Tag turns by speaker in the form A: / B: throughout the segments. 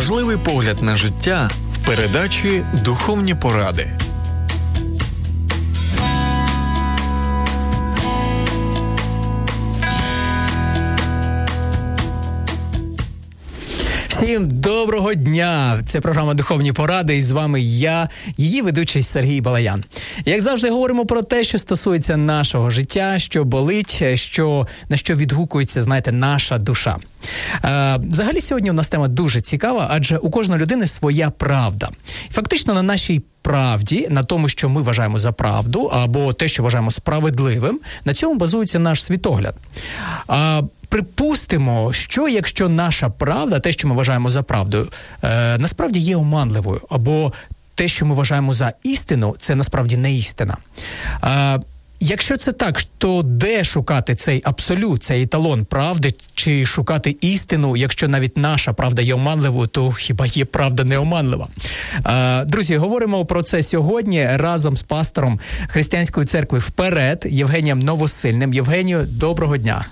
A: Важливий погляд на життя в передачі Духовні поради.
B: Всім доброго дня! Це програма Духовні поради, і з вами я, її ведучий Сергій Балаян. Як завжди, говоримо про те, що стосується нашого життя, що болить, що на що відгукується, знаєте, наша душа. Е, Взагалі, сьогодні у нас тема дуже цікава, адже у кожної людини своя правда. Фактично, на нашій правді, на тому, що ми вважаємо за правду, або те, що вважаємо справедливим, на цьому базується наш світогляд. А Припустимо, що якщо наша правда, те, що ми вважаємо за правдою, е, насправді є оманливою, або те, що ми вважаємо за істину, це насправді не істина. Е, Якщо це так, то де шукати цей абсолют, цей еталон правди, чи шукати істину, якщо навіть наша правда є оманливою, то хіба є правда не оманлива? Е, Друзі, говоримо про це сьогодні разом з пастором християнської церкви вперед Євгенієм Новосильним. Євгенію, доброго дня.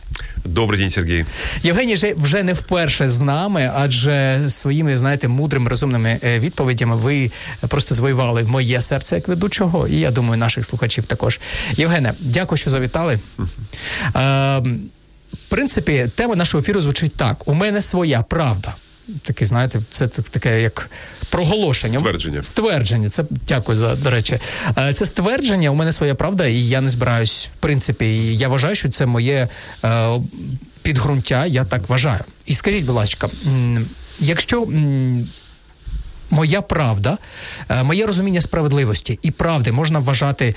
C: Добрий день, Сергій.
B: Євгеній же вже не вперше з нами, адже своїми, знаєте, мудрими розумними е, відповідями ви просто звоювали моє серце як ведучого, і я думаю, наших слухачів також. Євгене, дякую, що завітали. Е, в принципі, тема нашого ефіру звучить так: у мене своя правда. Таке, знаєте, це таке як проголошення.
C: Ствердження.
B: Ствердження. Це дякую за до речі. Е, Це ствердження. У мене своя правда, і я не збираюсь, в принципі, і я вважаю, що це моє е, підґрунтя. Я так вважаю. І скажіть, будь ласка, якщо. Моя правда, е, моє розуміння справедливості і правди можна вважати,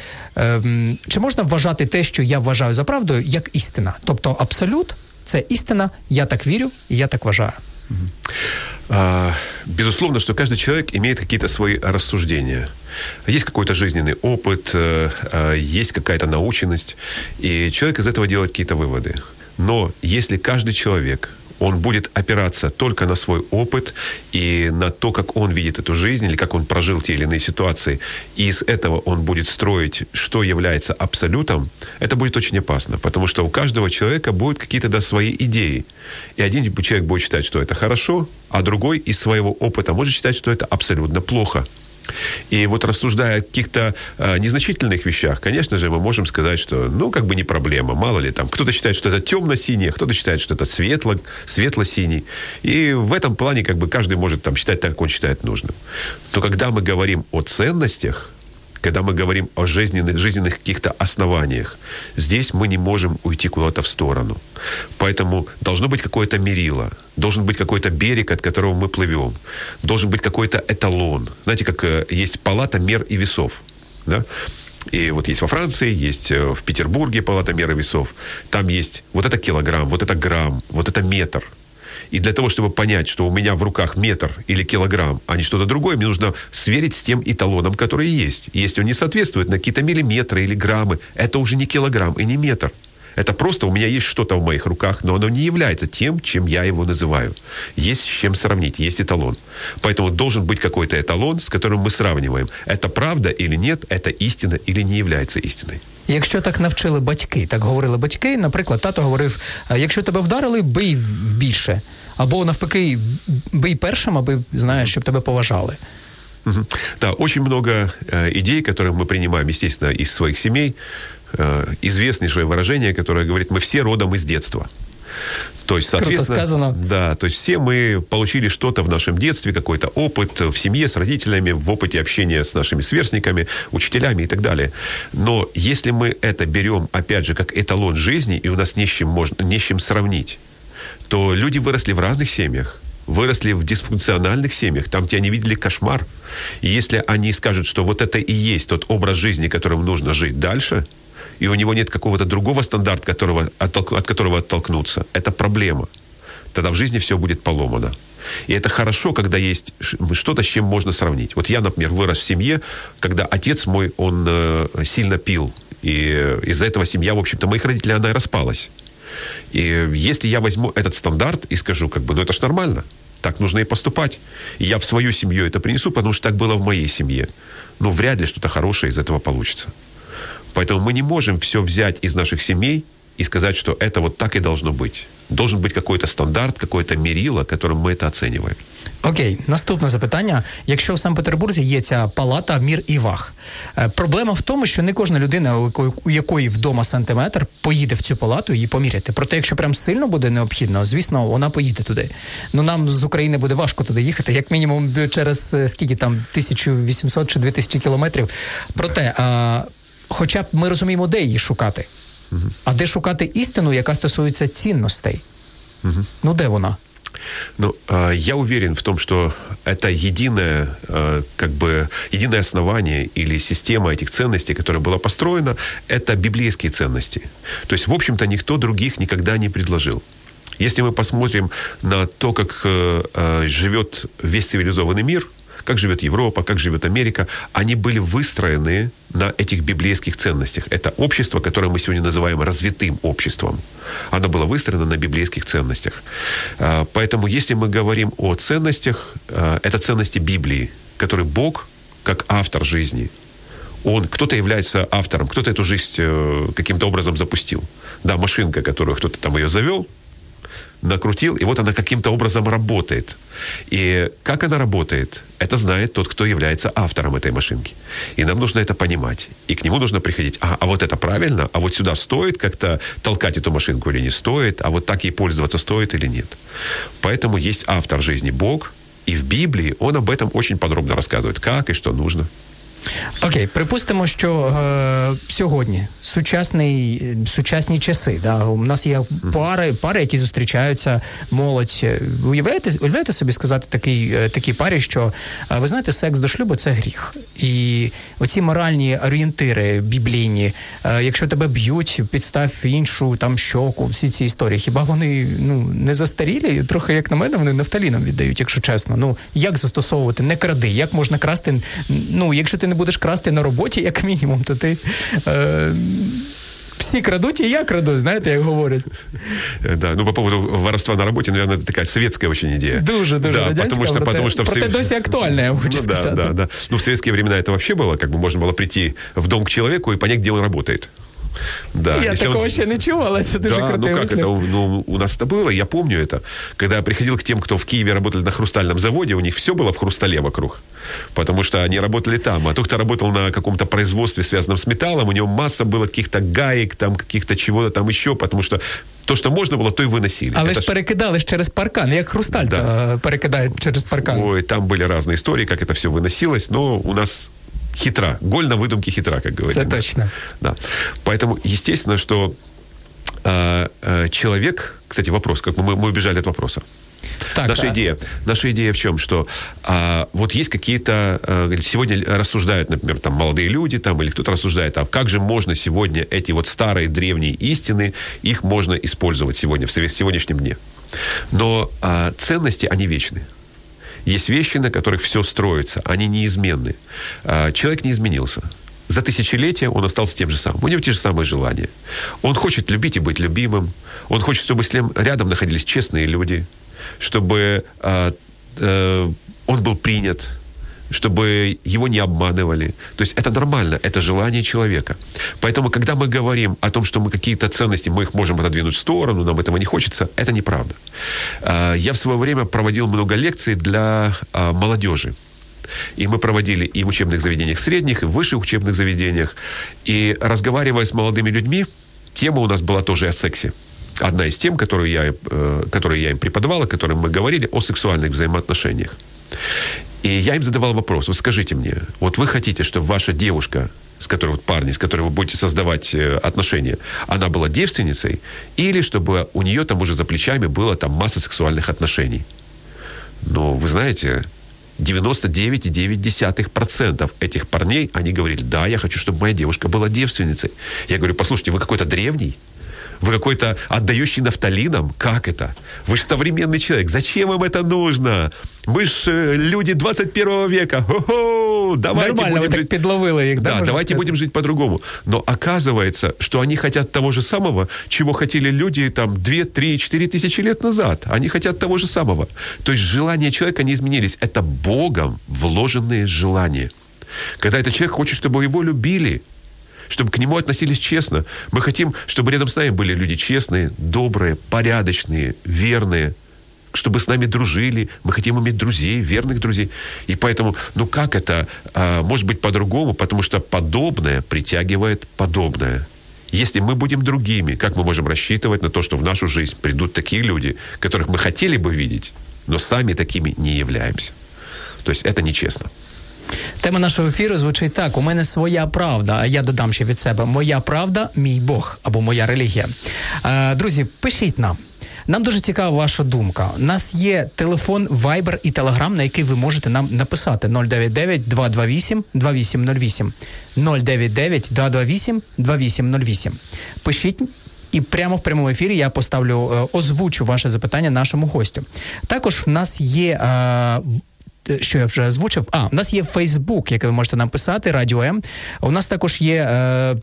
B: чи можна вважати те, що я вважаю за правдою, як істина? Тобто абсолют це істина, я так вірю і я так вважаю.
C: А, Безусловно, что каждый человек имеет какие-то свои рассуждения. Есть какой-то жизненный опыт, э, э, есть какая-то наученность, и человек из этого делает какие-то выводы. Но если каждый человек он будет опираться только на свой опыт и на то, как он видит эту жизнь или как он прожил те или иные ситуации, и из этого он будет строить, что является абсолютом, это будет очень опасно, потому что у каждого человека будут какие-то да, свои идеи. И один человек будет считать, что это хорошо, а другой из своего опыта может считать, что это абсолютно плохо. И вот рассуждая о каких-то э, незначительных вещах, конечно же, мы можем сказать, что, ну, как бы не проблема, мало ли там. Кто-то считает, что это темно-синий, кто-то считает, что это светло, светло-синий. И в этом плане как бы каждый может там считать так, как он считает нужным. Но когда мы говорим о ценностях, когда мы говорим о жизненных, жизненных каких-то основаниях, здесь мы не можем уйти куда-то в сторону. Поэтому должно быть какое-то мерило, должен быть какой-то берег, от которого мы плывем, должен быть какой-то эталон. Знаете, как э, есть палата мер и весов. Да? И вот есть во Франции, есть э, в Петербурге палата мер и весов. Там есть вот это килограмм, вот это грамм, вот это метр – и для того, чтобы понять, что у меня в руках метр или килограмм, а не что-то другое, мне нужно сверить с тем эталоном, который есть. Если он не соответствует на какие-то миллиметры или граммы, это уже не килограмм и не метр. Это просто у меня есть что-то в моих руках, но оно не является тем, чем я его называю. Есть с чем сравнить, есть эталон. Поэтому должен быть какой-то эталон, с которым мы сравниваем, это правда или нет, это истина или не является истиной.
B: Якщо так навчили батьки, так говорили батьки, наприклад, тато говорив: «А якщо тебе вдарили, бий більше. Або навпаки, бий першим, аби знаєш, щоб тебе поважали.
C: Да, очень много э, идей, которые мы принимаем, естественно, из своих семей. Э, известнейшее выражение, которое говорит, мы все родом из детства. То есть,
B: Круто
C: соответственно,
B: сказано.
C: да, то есть все мы получили что-то в нашем детстве, какой-то опыт в семье с родителями, в опыте общения с нашими сверстниками, учителями и так далее. Но если мы это берем, опять же, как эталон жизни, и у нас не с чем, можно, не с чем сравнить, то люди выросли в разных семьях, выросли в дисфункциональных семьях, там, где они видели кошмар. И если они скажут, что вот это и есть тот образ жизни, которым нужно жить дальше, и у него нет какого-то другого стандарта, которого, оттолк- от которого оттолкнуться, это проблема. Тогда в жизни все будет поломано. И это хорошо, когда есть что-то, с чем можно сравнить. Вот я, например, вырос в семье, когда отец мой, он э, сильно пил. И из-за этого семья, в общем-то, моих родителей, она и распалась. И если я возьму этот стандарт и скажу, как бы, ну это ж нормально, так нужно и поступать. И я в свою семью это принесу, потому что так было в моей семье. Но ну, вряд ли что-то хорошее из этого получится. Поэтому мы не можем все взять из наших семей и сказать, что это вот так и должно быть. Должен быть какой-то стандарт, какое-то мерило, которым мы это оцениваем.
B: Окей, наступне запитання. Якщо в Санкт-Петербурзі є ця палата мір і ваг, е, проблема в тому, що не кожна людина, у якої, у якої вдома сантиметр, поїде в цю палату її поміряти. Проте, якщо прям сильно буде необхідно, звісно, вона поїде туди. Ну нам з України буде важко туди їхати, як мінімум через е, скільки там 1800 чи 2000 кілометрів. Проте, а, хоча б ми розуміємо, де її шукати. Угу. А де шукати істину, яка стосується цінностей? Угу. Ну де вона?
C: Ну, а, я уверен в том, что это единое, а, как бы, единое основание или система этих ценностей, которая была построена, это библейские ценности. То есть, в общем-то, никто других никогда не предложил. Если мы посмотрим на то, как э, э, живет весь цивилизованный мир – как живет Европа, как живет Америка, они были выстроены на этих библейских ценностях. Это общество, которое мы сегодня называем развитым обществом. Оно было выстроено на библейских ценностях. А, поэтому, если мы говорим о ценностях, а, это ценности Библии, которые Бог, как автор жизни, он, кто-то является автором, кто-то эту жизнь э, каким-то образом запустил. Да, машинка, которую кто-то там ее завел, накрутил, и вот она каким-то образом работает. И как она работает, это знает тот, кто является автором этой машинки. И нам нужно это понимать. И к нему нужно приходить, а, а вот это правильно, а вот сюда стоит как-то толкать эту машинку или не стоит, а вот так ей пользоваться стоит или нет. Поэтому есть автор жизни Бог, и в Библии он об этом очень подробно рассказывает, как и что нужно.
B: Окей, припустимо, що е, сьогодні сучасний, сучасні часи. Да, У нас є пари, пари, які зустрічаються, молодь. Уявляєте, уявляєте собі сказати такий, е, такій парі, що е, ви знаєте, секс до шлюбу це гріх. І оці моральні орієнтири біблійні, е, якщо тебе б'ють, підстав іншу там щоку, всі ці історії, хіба вони ну не застарілі? Трохи як на мене, вони нафталіном віддають, якщо чесно. Ну як застосовувати, не кради, як можна красти? Ну, якщо ти не будеш красти на роботі, як мінімум, то ти. Е, всі крадуть, і я краду, знаєте, як говорять.
C: Да, ну по поводу воровства на работе, наверное, это такая советская очень идея.
B: Дуже, дуже
C: да, потому что,
B: проте,
C: потому что
B: проте
C: совет...
B: досі актуальна, я хочу
C: ну,
B: сказати.
C: Да, да, да. Ну, в советские времена это вообще было, как бы можно было прийти в дом к человеку и понять, где он работает.
B: Да. Я Если такого он... ще не чув, але це дуже
C: да,
B: крутий
C: ну как это, ну, у нас это было, я помню это. Когда я приходил к тем, кто в Киеве работали на хрустальном заводе, у них все было в хрустале вокруг. Потому что они работали там. А тот, кто работал на каком-то производстве, связанном с металлом, у него масса было каких-то гаек, там, каких-то чего-то там еще, потому что то, що можна було, то й виносили.
B: Але это ж перекидали ж через паркан, як хрусталь да. перекидають через паркан.
C: Ой, там были разные истории, как это все выносилось, но у нас хитра. Голь на выдумке хитра, как говорится.
B: Это точно.
C: Да. Поэтому, естественно, что э, э, человек... Кстати, вопрос, как мы, мы убежали от вопроса. Так, наша да. идея, наша идея в чем, что а, вот есть какие-то а, сегодня рассуждают, например, там молодые люди, там или кто-то рассуждает, а как же можно сегодня эти вот старые древние истины их можно использовать сегодня в сегодняшнем дне? Но а, ценности они вечны. Есть вещи, на которых все строится, они неизменны. А, человек не изменился. За тысячелетия он остался тем же самым. У него те же самые желания. Он хочет любить и быть любимым. Он хочет, чтобы с ним рядом находились честные люди, чтобы э, э, он был принят, чтобы его не обманывали. То есть это нормально, это желание человека. Поэтому, когда мы говорим о том, что мы какие-то ценности, мы их можем отодвинуть в сторону, нам этого не хочется, это неправда. А, я в свое время проводил много лекций для а, молодежи. И мы проводили и в учебных заведениях средних, и в высших учебных заведениях. И разговаривая с молодыми людьми, тема у нас была тоже о сексе. Одна из тем, которую я, э, которую я им преподавал, о которой мы говорили, о сексуальных взаимоотношениях. И я им задавал вопрос, вот скажите мне, вот вы хотите, чтобы ваша девушка, с которой вот парни, с которой вы будете создавать э, отношения, она была девственницей, или чтобы у нее там уже за плечами было там масса сексуальных отношений? Но вы знаете, 99,9% этих парней, они говорили, да, я хочу, чтобы моя девушка была девственницей. Я говорю, послушайте, вы какой-то древний, Вы какой-то отдающий нафталином? Как это? Вы же современный человек. Зачем вам это нужно? Мы ж э, люди 21 века. Хо-хо! Давайте
B: Нормально,
C: будем
B: так
C: жить...
B: підловили їх, да,
C: Да, давайте
B: сказати?
C: будем жить по-другому. Но оказывается, что они хотят того же самого, чего хотели люди там 2, 3, 4 тысячи лет назад. Они хотят того же самого. То есть желания человека не изменились. Это Богом вложенные желания. Когда этот человек хочет, чтобы его любили, чтобы к нему относились честно. Мы хотим, чтобы рядом с нами были люди честные, добрые, порядочные, верные, чтобы с нами дружили. Мы хотим иметь друзей, верных друзей. И поэтому, ну как это а, может быть по-другому? Потому что подобное притягивает подобное. Если мы будем другими, как мы можем рассчитывать на то, что в нашу жизнь придут такие люди, которых мы хотели бы видеть, но сами такими не являемся? То есть это нечестно.
B: Тема нашого ефіру звучить так: у мене своя правда. А я додам ще від себе: моя правда, мій Бог або моя релігія. Е, друзі, пишіть нам. Нам дуже цікава ваша думка. У нас є телефон Viber і Telegram, на який ви можете нам написати 099 228 2808 099 228 2808. Пишіть. І прямо в прямому ефірі я поставлю е, озвучу ваше запитання нашому гостю. Також в нас є. Е, що я вже озвучив. А, у нас є Фейсбук, який ви можете нам писати, Радіо М. У нас також є. Е,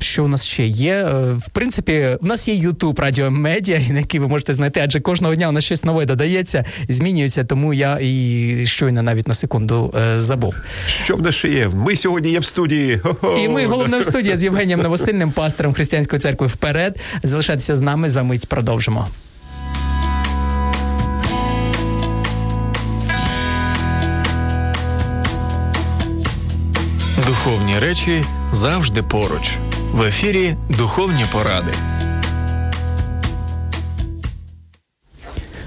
B: що у нас ще є? Е, В принципі, у нас є Ютуб Радіо Медіа, на який ви можете знайти, адже кожного дня у нас щось нове додається, змінюється, тому я і щойно навіть на секунду е, забув.
C: Що в нас ще є? Ми сьогодні є в студії. Хо-хо!
B: І ми головне в студії з Євгенієм Новосильним, пастором Християнської церкви вперед. Залишайтеся з нами за мить продовжимо.
A: Духовні речі завжди поруч. В ефірі Духовні поради.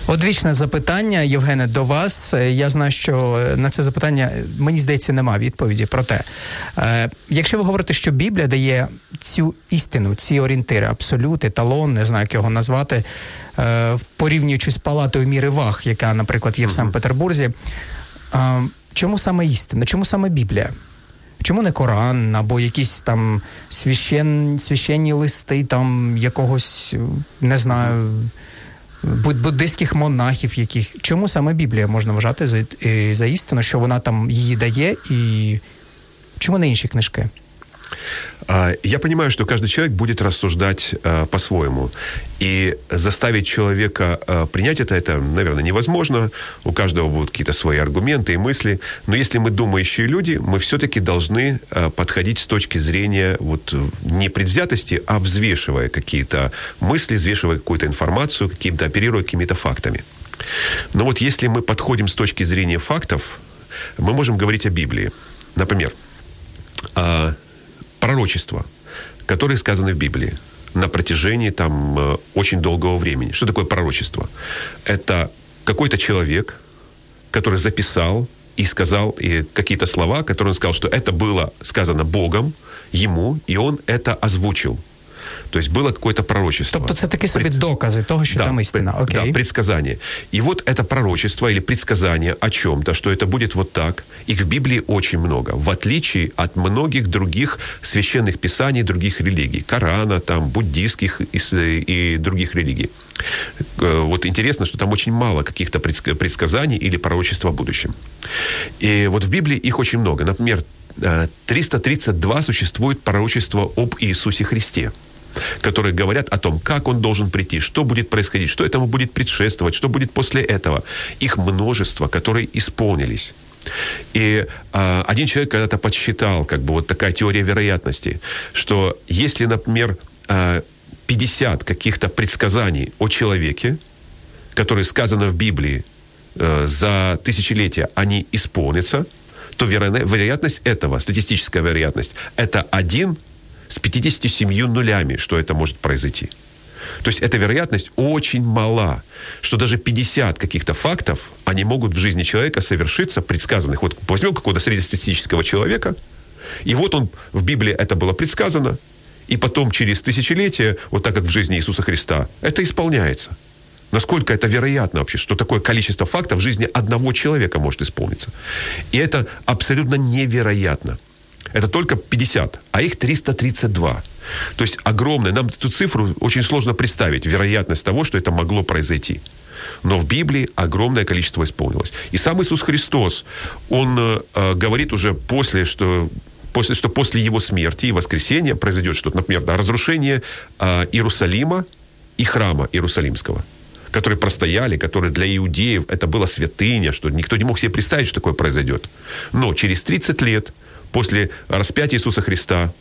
B: Одвічне запитання, Євгене, до вас. Е, Я знаю, що е, на це запитання е, мені здається немає відповіді. Проте, е, якщо ви говорите, що Біблія дає цю істину, ці орієнтири, абсолют, еталон, не знаю, як його назвати, е, порівнюючи з палатою міри ваг, яка, наприклад, є в Санкт-Петербурзі, е, чому саме істина? Чому саме Біблія? Чому не Коран або якісь там священ, священні листи там якогось, не знаю, буд- буддистських монахів, яких чому саме Біблія можна вважати за, е, за істину, що вона там її дає, і чому не інші книжки?
C: А, Я понимаю, что каждый человек будет рассуждать а, по-своему. И заставить человека а, принять это, это, наверное, невозможно. У каждого будут какие-то свои аргументы и мысли. Но если мы думающие люди, мы все-таки должны а, подходить с точки зрения вот, не предвзятости, а взвешивая какие-то мысли, взвешивая какую-то информацию, каким-то, оперируя какими-то фактами. Но вот если мы подходим с точки зрения фактов, мы можем говорить о Библии. Например, а, пророчества, которые сказаны в Библии на протяжении там э, очень долгого времени. Что такое пророчество? Это какой-то человек, который записал и сказал и какие-то слова, которые он сказал, что это было сказано Богом ему, и он это озвучил. То есть было какое-то пророчество.
B: Тобто це такі собі докази того, що там істина.
C: пред-
B: Окей.
C: Да, предсказание. И вот это пророчество или предсказание о чем-то, что это будет вот так, их в Библии очень много, в отличие от многих других священных писаний других религий, Корана, там, буддийских и, с- и других религий. Э, Вот интересно, что там очень мало каких-то предск- предсказаний или пророчества о будущем. И вот в Библии их очень много. Например, э, 332 существует пророчество об Иисусе Христе которые говорят о том, как он должен прийти, что будет происходить, что этому будет предшествовать, что будет после этого. Их множество, которые исполнились. И а, один человек когда-то подсчитал, как бы вот такая теория вероятности, что если, например, а, 50 каких-то предсказаний о человеке, которые сказано в Библии э, за тысячелетия, они исполнятся, то веро- вероятность этого, статистическая вероятность, это один с 57 нулями, что это может произойти. То есть эта вероятность очень мала, что даже 50 каких-то фактов, они могут в жизни человека совершиться, предсказанных. Вот возьмем какого-то среднестатистического человека, и вот он, в Библии это было предсказано, и потом через тысячелетия, вот так как в жизни Иисуса Христа, это исполняется. Насколько это вероятно вообще, что такое количество фактов в жизни одного человека может исполниться. И это абсолютно невероятно. Это только 50, а их 332. То есть огромная, нам эту цифру очень сложно представить, вероятность того, что это могло произойти. Но в Библии огромное количество исполнилось. И сам Иисус Христос, он э, говорит уже после, что после, что после его смерти и воскресения произойдет что-то, например, да, разрушение э, Иерусалима и храма Иерусалимского которые простояли, которые для иудеев это была святыня, что никто не мог себе представить, что такое произойдет. Но через 30 лет после распятия Иисуса Христа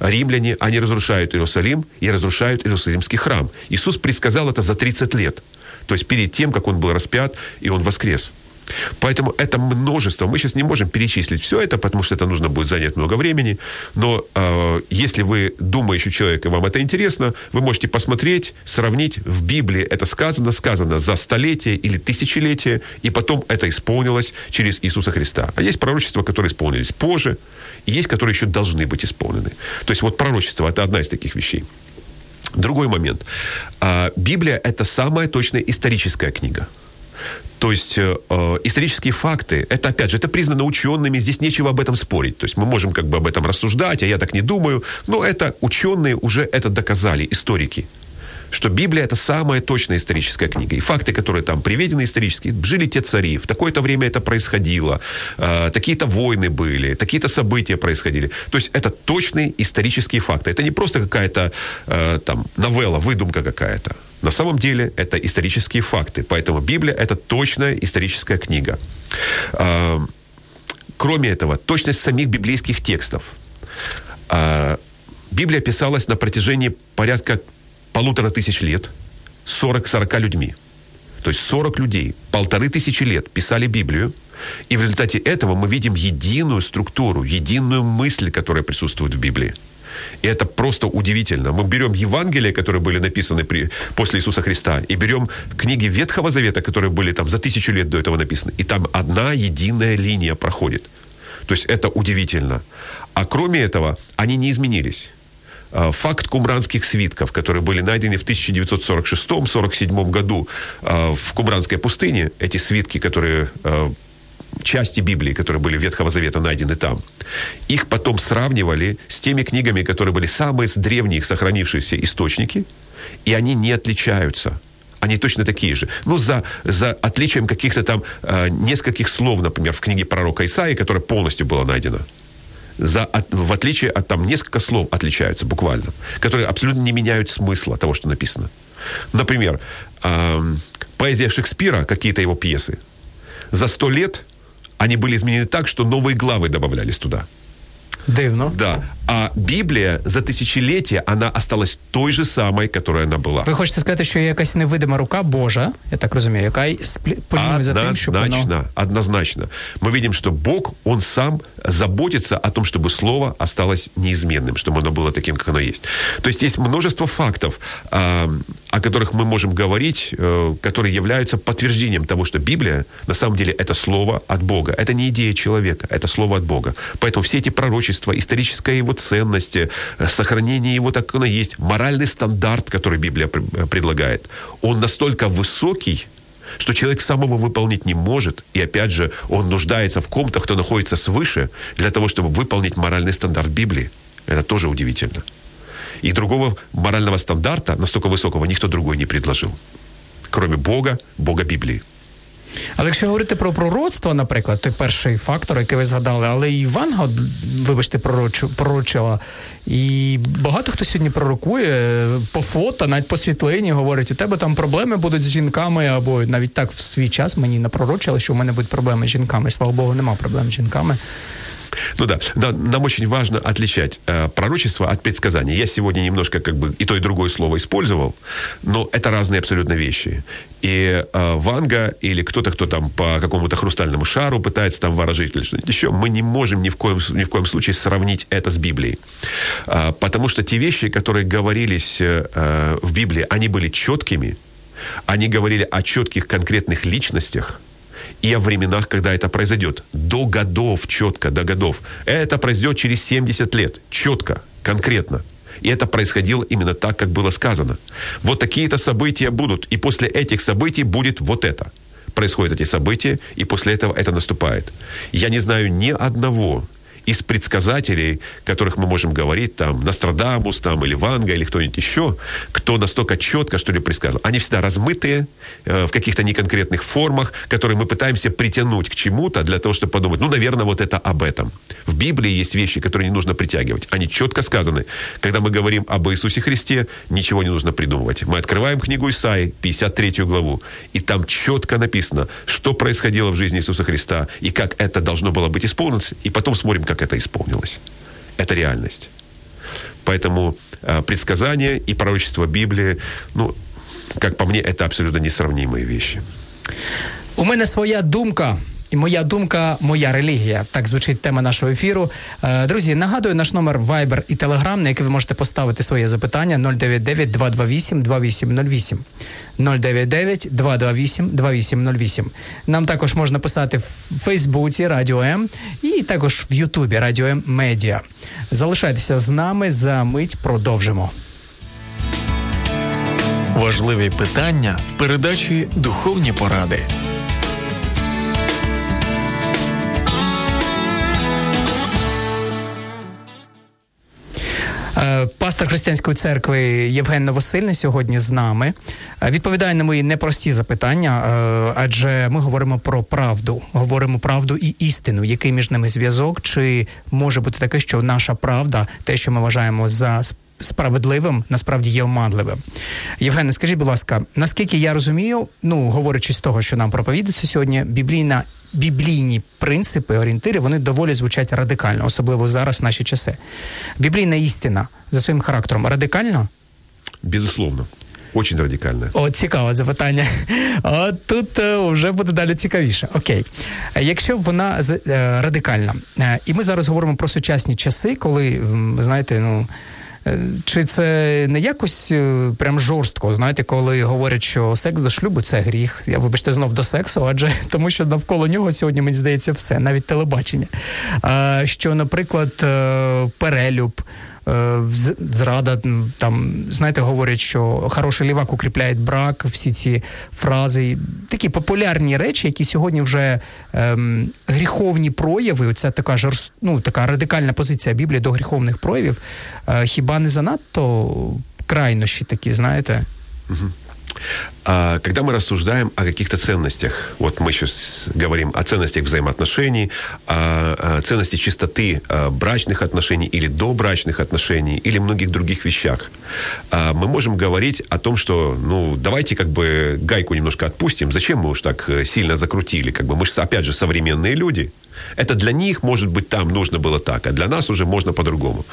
C: римляне, они разрушают Иерусалим и разрушают Иерусалимский храм. Иисус предсказал это за 30 лет. То есть перед тем, как он был распят, и он воскрес. Поэтому это множество. Мы сейчас не можем перечислить все это, потому что это нужно будет занять много времени. Но э, если вы думающий человек, и вам это интересно, вы можете посмотреть, сравнить. В Библии это сказано, сказано за столетие или тысячелетие, и потом это исполнилось через Иисуса Христа. А есть пророчества, которые исполнились позже, и есть, которые еще должны быть исполнены. То есть вот пророчество – это одна из таких вещей. Другой момент. А, Библия – это самая точная историческая книга. То есть э, э, исторические факты, это опять же, это признано учеными, здесь нечего об этом спорить. То есть мы можем как бы об этом рассуждать, а я так не думаю, но это ученые уже это доказали, историки что Библия это самая точная историческая книга. И факты, которые там приведены исторически, жили те цари, в такое-то время это происходило, э, такие-то войны были, такие-то события происходили. То есть это точные исторические факты. Это не просто какая-то э, там новелла, выдумка какая-то. На самом деле это исторические факты. Поэтому Библия это точная историческая книга. Э, кроме этого, точность самих библейских текстов. Э, Библия писалась на протяжении порядка полутора тысяч лет 40-40 людьми. То есть 40 людей, полторы тысячи лет писали Библию, и в результате этого мы видим единую структуру, единую мысль, которая присутствует в Библии. И это просто удивительно. Мы берем Евангелия, которые были написаны при, после Иисуса Христа, и берем книги Ветхого Завета, которые были там за тысячу лет до этого написаны, и там одна единая линия проходит. То есть это удивительно. А кроме этого, они не изменились. А, факт кумранских свитков, которые были найдены в 1946-47 году а, в Кумранской пустыне, эти свитки, которые а, части Библии, которые были Ветхого Завета найдены там, их потом сравнивали с теми книгами, которые были самые древние сохранившиеся источники, и они не отличаются. Они точно такие же. Ну, за, за отличием каких-то там э, нескольких слов, например, в книге пророка Исаии, которая полностью была найдена за, от, в отличие от там несколько слов отличаются буквально, которые абсолютно не меняют смысла того, что написано. Например, э, поэзия Шекспира, какие-то его пьесы, за сто лет они были изменены так, что новые главы добавлялись туда.
B: Дивно.
C: Да. А Біблія за тисячоліття, вона осталась той же самой, которая вона була.
B: Ви хочете сказати, що є якась невидима рука Божа, я так розумію, яка полює за тим, щоб
C: воно... Однозначно. Мы видим, что Бог, Он сам заботится о том, чтобы Слово осталось неизменным, чтобы оно было таким, как оно есть. То есть есть множество фактов, о которых мы можем говорить, э, которые являются подтверждением того, что Библия, на самом деле, это Слово от Бога. Это не идея человека, это Слово от Бога. Поэтому все эти пророчества, историческая его ценности, э, сохранение его так оно есть, моральный стандарт, который Библия э, предлагает, он настолько высокий, что человек самого выполнить не может, и опять же, он нуждается в ком-то, кто находится свыше, для того, чтобы выполнить моральный стандарт Библии. Это тоже удивительно. И другого морального стандарта, настолько высокого, никто другой не предложил. Кроме Бога, Бога Библии.
B: Але якщо говорити про пророцтво, наприклад, той перший фактор, який ви згадали, але і Ванга, вибачте, пророчила. І багато хто сьогодні пророкує по фото, навіть по світлині, говорить, у тебе там проблеми будуть з жінками, або навіть так в свій час мені напророчили, що у мене будуть проблеми з жінками. Слава Богу, нема проблем з жінками.
C: Ну да, да, нам очень важно отличать э, пророчество от предсказания. Я сегодня немножко как бы и то, и другое слово использовал, но это разные абсолютно вещи. И э, Ванга или кто-то, кто там по какому-то хрустальному шару пытается там ворожить или что-нибудь еще, мы не можем ни в коем, ни в коем случае сравнить это с Библией. Э, потому что те вещи, которые говорились э, в Библии, они были четкими, они говорили о четких конкретных личностях – и о временах, когда это произойдет. До годов, четко, до годов. Это произойдет через 70 лет, четко, конкретно. И это происходило именно так, как было сказано. Вот такие-то события будут, и после этих событий будет вот это. Происходят эти события, и после этого это наступает. Я не знаю ни одного из предсказателей, которых мы можем говорить, там, Нострадамус, там, или Ванга, или кто-нибудь еще, кто настолько четко, что ли, предсказывал. Они всегда размытые, э, в каких-то неконкретных формах, которые мы пытаемся притянуть к чему-то для того, чтобы подумать, ну, наверное, вот это об этом. В Библии есть вещи, которые не нужно притягивать. Они четко сказаны. Когда мы говорим об Иисусе Христе, ничего не нужно придумывать. Мы открываем книгу Исаи, 53 главу, и там четко написано, что происходило в жизни Иисуса Христа и как это должно было быть исполнено, и потом смотрим, как это исполнилось. Это реальность. Поэтому э, предсказания и пророчество Библии, ну, как по мне, это абсолютно несравнимые вещи.
B: У мене своя думка і моя думка, моя релігія. Так звучить тема нашого ефіру. Е, друзі, нагадую наш номер Viber і Telegram, на який ви можете поставити своє запитання 099 228 2808. 099 228 2808. Нам також можна писати в Фейсбуці Радіо М і також в Ютубі Радіо М Медіа. Залишайтеся з нами за мить продовжимо.
A: Важливі питання в передачі Духовні поради.
B: Пастор християнської церкви Євген Новосильний сьогодні з нами е, відповідає на мої непрості запитання, е, адже ми говоримо про правду, говоримо правду і істину. Який між ними зв'язок? Чи може бути таке, що наша правда, те, що ми вважаємо за справедливим, насправді є оманливим. Євгене, скажіть, будь ласка, наскільки я розумію, ну говорячи з того, що нам проповідується сьогодні, біблійна біблійні принципи, орієнтири, вони доволі звучать радикально, особливо зараз в наші часи. Біблійна істина за своїм характером радикально?
C: Безусловно. Очень радикально.
B: О, цікаве запитання. От тут е, вже буде далі цікавіше. Окей. Якщо вона е, радикальна, е, і ми зараз говоримо про сучасні часи, коли, знаєте, ну. Е, чи це не якось е, прям жорстко, знаєте, коли говорять, що секс до шлюбу це гріх? Я вибачте знов до сексу, адже тому, що навколо нього сьогодні мені здається все, навіть телебачення. Що, наприклад, е, перелюб. Е, зрада. Там, знаєте, говорять, що хороший лівак укріпляє брак, всі ці фрази, такі популярні речі, які сьогодні вже ем, гріховні прояви. Оця така жорст... ну, така радикальна позиція Біблії до гріховних проявів. Е, хіба не занадто крайнощі такі, знаєте?
C: Угу. А когда мы рассуждаем о каких-то ценностях, вот мы сейчас говорим о ценностях взаимоотношений, о ценности чистоты брачных отношений или добрачных отношений, или многих других вещах, а мы можем говорить о том, что, ну, давайте как бы гайку немножко отпустим, зачем мы уж так э, сильно закрутили, как бы мы же, опять же, современные люди, это для них, может быть, там нужно было так, а для нас уже можно по-другому.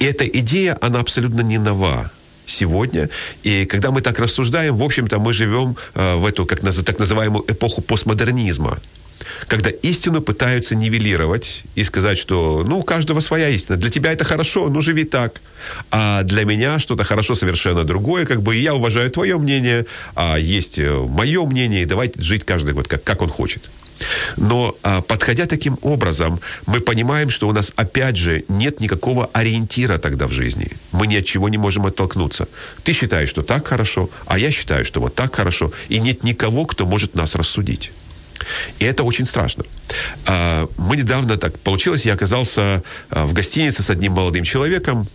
C: И эта идея, она абсолютно не нова сегодня. И когда мы так рассуждаем, в общем-то, мы живем э, в эту как, так называемую эпоху постмодернизма когда истину пытаются нивелировать и сказать, что, ну, у каждого своя истина. Для тебя это хорошо, ну, живи так. А для меня что-то хорошо совершенно другое, как бы, и я уважаю твое мнение, а есть э, мое мнение, и давайте жить каждый вот как, как он хочет. Но а, подходя таким образом, мы понимаем, что у нас опять же нет никакого ориентира тогда в жизни. Мы ни от чего не можем оттолкнуться. Ты считаешь, что так хорошо, а я считаю, что вот так хорошо. И нет никого, кто может нас рассудить. И это очень страшно. А, мы недавно так получилось, я оказался а, в гостинице с одним молодым человеком,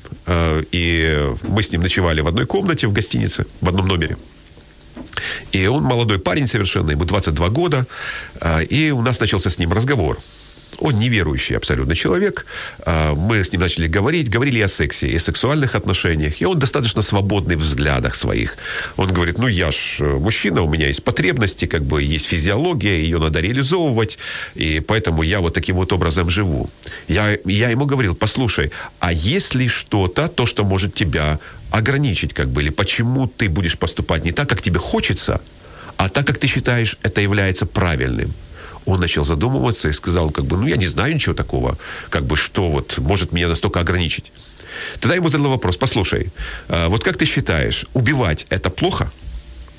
C: и мы с ним ночевали в одной комнате в гостинице, в одном номере. И он молодой парень совершенно, ему 22 года, а, и у нас начался с ним разговор. Он неверующий абсолютно человек. А, мы с ним начали говорить, говорили о сексе и сексуальных отношениях. И он достаточно свободный в взглядах своих. Он говорит, ну я ж э, мужчина, у меня есть потребности, как бы есть физиология, ее надо реализовывать, и поэтому я вот таким вот образом живу. Я, я ему говорил, послушай, а есть ли что-то, то, что может тебя ограничить, как бы, или почему ты будешь поступать не так, как тебе хочется, а так, как ты считаешь, это является правильным. Он начал задумываться и сказал, как бы, ну, я не знаю ничего такого, как бы, что вот может меня настолько ограничить. Тогда ему задал вопрос, послушай, а, вот как ты считаешь, убивать это плохо?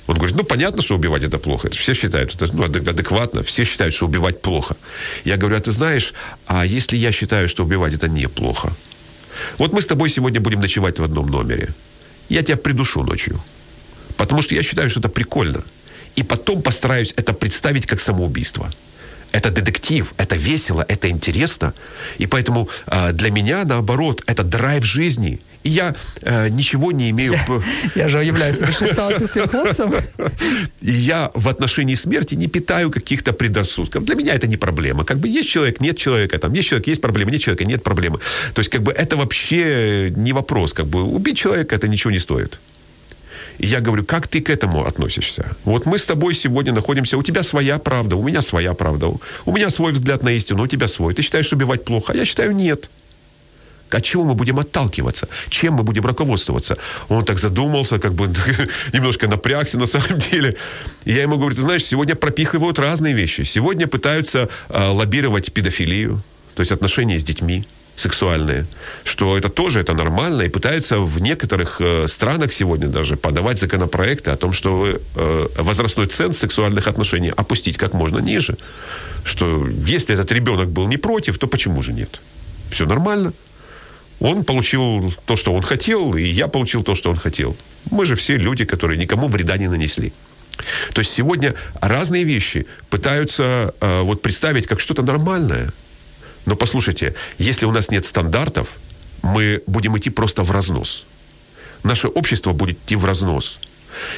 C: Он говорит, ну, понятно, что убивать это плохо. Это все считают, это ну, адекватно. Все считают, что убивать плохо. Я говорю, а ты знаешь, а если я считаю, что убивать это неплохо? Вот мы с тобой сегодня будем ночевать в одном номере. Я тебя придушу ночью. Потому что я считаю, что это прикольно. И потом постараюсь это представить как самоубийство. Это детектив, это весело, это интересно. И поэтому э, для меня, наоборот, это драйв жизни. И я э, ничего не имею...
B: Я, я же з цим хлопцем.
C: И я в отношении смерти не питаю каких-то предрассудков. Для меня это не проблема. Как бы есть человек, нет человека, там есть человек, есть проблема, нет человека, нет проблемы. То есть как бы это вообще не вопрос. Как бы убить человека это ничего не стоит. И я говорю, как ты к этому относишься? Вот мы с тобой сегодня находимся, у тебя своя правда, у меня своя правда, у меня свой взгляд на истину, у тебя свой. Ты считаешь убивать плохо, а я считаю нет. От чего мы будем отталкиваться? Чем мы будем руководствоваться? Он так задумался, как бы немножко напрягся на самом деле. И я ему говорю, ты знаешь, сегодня пропихивают разные вещи. Сегодня пытаются э, лоббировать педофилию, то есть отношения с детьми сексуальные, что это тоже это нормально, и пытаются в некоторых э, странах сегодня даже подавать законопроекты о том, что э, возрастной ценз сексуальных отношений опустить как можно ниже. Что если этот ребенок был не против, то почему же нет? Все нормально. Он получил то, что он хотел, и я получил то, что он хотел. Мы же все люди, которые никому вреда не нанесли. То есть сегодня разные вещи пытаются э, вот представить как что-то нормальное. Но послушайте, если у нас нет стандартов, мы будем идти просто в разнос. Наше общество будет идти в разнос.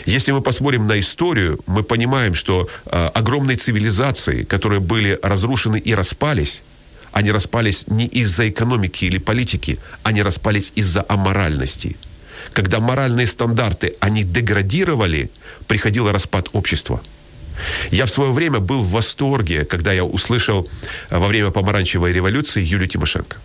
C: Если мы посмотрим на историю, мы понимаем, что э, огромные цивилизации, которые были разрушены и распались, они распались не из-за экономики или политики, они распались из-за аморальности. Когда моральные стандарты, они деградировали, приходил распад общества. Я в свое время был в восторге, когда я услышал э, во время помаранчевой революции Юлию Тимошенко.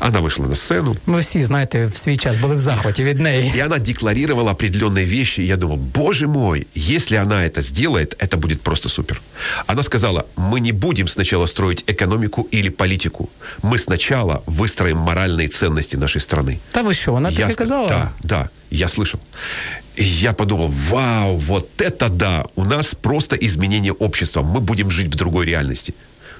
C: Она вышла на сцену.
B: Ми всі, знаєте, в свій час були в захваті від неї.
C: И она декларировала определенные вещи. И я думал, боже мой, если она это сделает, это будет просто супер. Она сказала, мы не будем сначала строить экономику или политику. Мы сначала выстроим моральные ценности нашей страны.
B: Та ви що, вона
C: Я
B: таке
C: ска-
B: казала?
C: Да, да, я слышал. Я подумал, вау, вот это да, у нас просто изменение общества, мы будем жить в другой реальности.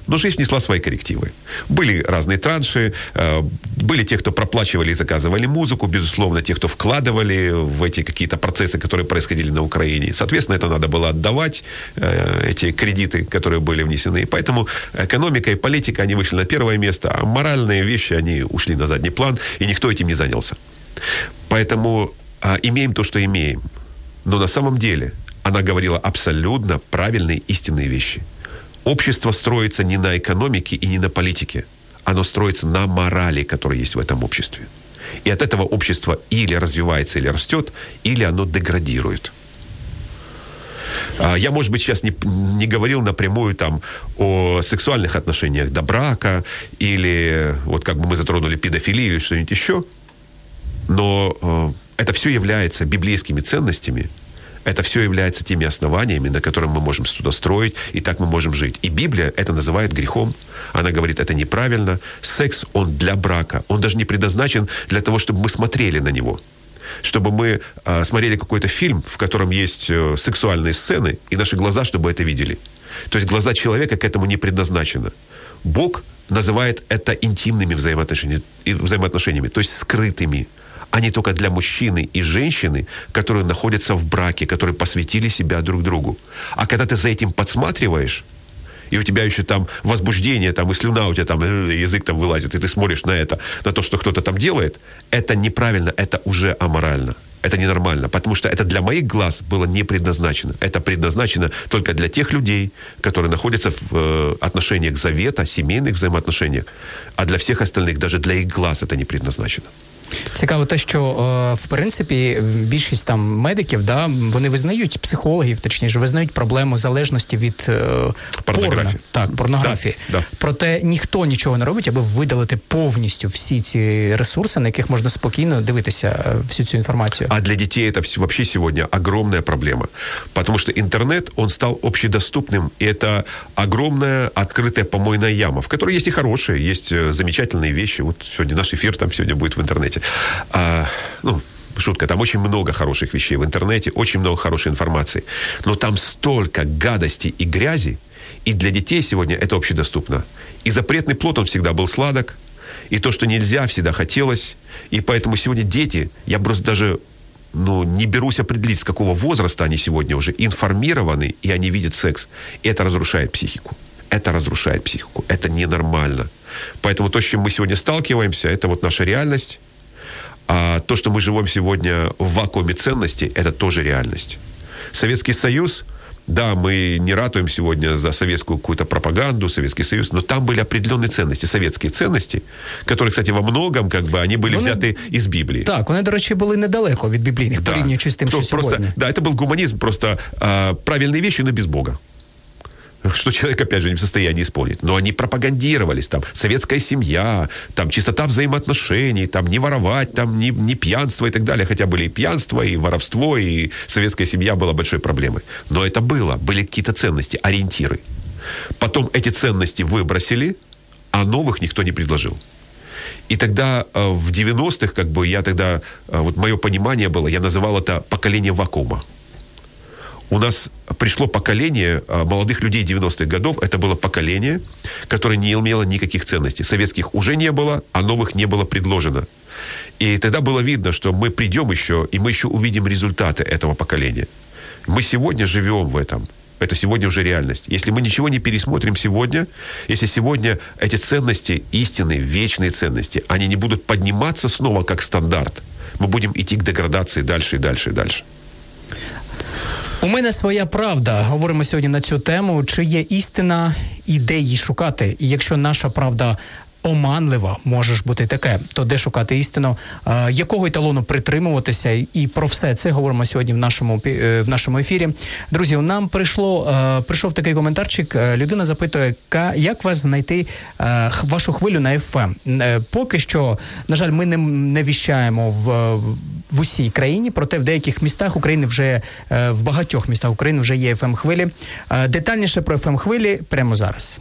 C: Но жизнь внесла свои коррективы. Были разные транши, э, были те, кто проплачивали и заказывали музыку, безусловно, те, кто вкладывали в эти какие-то процессы, которые происходили на Украине. Соответственно, это надо было отдавать, э, эти кредиты, которые были внесены. И поэтому экономика и политика, они вышли на первое место, а моральные вещи, они ушли на задний план, и никто этим не занялся. Поэтому имеем то, что имеем. Но на самом деле она говорила абсолютно правильные истинные вещи. Общество строится не на экономике и не на политике. Оно строится на морали, которая есть в этом обществе. И от этого общество или развивается, или растет, или оно деградирует. А, Я, может быть, сейчас не, не говорил напрямую там о сексуальных отношениях до брака, или вот как бы мы затронули педофилию или что-нибудь еще, но э, это все является библейскими ценностями, это все является теми основаниями, на которых мы можем что-то строить, и так мы можем жить. И Библия это называет грехом. Она говорит, это неправильно. Секс, он для брака. Он даже не предназначен для того, чтобы мы смотрели на него. Чтобы мы э, смотрели какой-то фильм, в котором есть э, сексуальные сцены, и наши глаза, чтобы это видели. То есть глаза человека к этому не предназначены. Бог называет это интимными взаимоотношениями, взаимоотношениями то есть скрытыми а не только для мужчины и женщины, которые находятся в браке, которые посвятили себя друг другу. А когда ты за этим подсматриваешь, и у тебя еще там возбуждение, там, и слюна у тебя там, э, язык там вылазит, и ты смотришь на это, на то, что кто-то там делает, это неправильно, это уже аморально. Это ненормально, потому что это для моих глаз было не предназначено. Это предназначено только для тех людей, которые находятся в э, отношениях завета, семейных взаимоотношениях, а для всех остальных, даже для их глаз это не предназначено.
B: Цікаво, те, що е, в принципі більшість там медиків, да, вони визнають психологів, точніше, визнають проблему залежності від е,
C: Порнографії.
B: порно. Так, порнографії.
C: Да, да.
B: Проте ніхто нічого не робить, аби видалити повністю всі ці ресурси, на яких можна спокійно дивитися е, всю цю інформацію.
C: А для детей это вс- вообще сегодня огромная проблема. Потому что интернет, он стал общедоступным. И это огромная открытая помойная яма, в которой есть и хорошие, есть э, замечательные вещи. Вот сегодня наш эфир там сегодня будет в интернете. А, ну, шутка, там очень много хороших вещей в интернете, очень много хорошей информации. Но там столько гадости и грязи, и для детей сегодня это общедоступно. И запретный плод, он всегда был сладок, и то, что нельзя, всегда хотелось. И поэтому сегодня дети, я просто даже ну, не берусь определить, с какого возраста они сегодня уже информированы, и они видят секс. И это разрушает психику. это разрушает психику. Это ненормально. Поэтому то, с чем мы сегодня сталкиваемся, это вот наша реальность. А то, что мы живем сегодня в вакууме ценностей, это тоже реальность. Советский Союз, да, мы не ратуем сегодня за советскую какую-то пропаганду, Советский Союз, но там были определенные ценности, советские ценности, которые, кстати, во многом как бы они были
B: Вони-
C: взяты из Библии.
B: Так, вони, до речі, були недалеко від біблійних,
C: Да.
B: порівнюючи з тим, що
C: Просто-
B: сьогодні.
C: Да, это был гуманизм, просто а, правильные вещи, но без Бога. Что человек, опять же, не в состоянии исполнить. Но они пропагандировались. Там советская семья, там чистота взаимоотношений, там не воровать, там не, не пьянство и так далее. Хотя были и пьянство, и воровство, и советская семья была большой проблемой. Но это было. Были какие-то ценности, ориентиры. Потом эти ценности выбросили, а новых никто не предложил. И тогда э, в 90-х, как бы я тогда, э, вот мое понимание было, я называл это поколение вакуума. У нас пришло поколение э, молодых людей 90-х годов. Это было поколение, которое не имело никаких ценностей. Советских уже не было, а новых не было предложено. И тогда было видно, что мы придем еще, и мы еще увидим результаты этого поколения. Мы сегодня живем в этом. Это сегодня уже реальность. Если мы ничего не пересмотрим сегодня, если сегодня эти ценности, истинные, вечные ценности, они не будут подниматься снова как стандарт, мы будем идти к деградации дальше и дальше и дальше.
B: У мене своя правда. Говоримо сьогодні на цю тему. Чи є істина і де її шукати? І якщо наша правда оманлива, може бути таке, то де шукати істину? Якого еталону притримуватися? І про все це говоримо сьогодні в нашому е, в нашому ефірі. Друзі, нам прийшло е, прийшов такий коментарчик. Е, Людина запитує, «Ка- як вас знайти вашу хвилю на FM? Поки що, на жаль, ми не, не віщаємо в в усій країні, проте в деяких містах України вже е, в багатьох містах України вже є fm хвилі. Е, Детальніше про fm хвилі прямо зараз.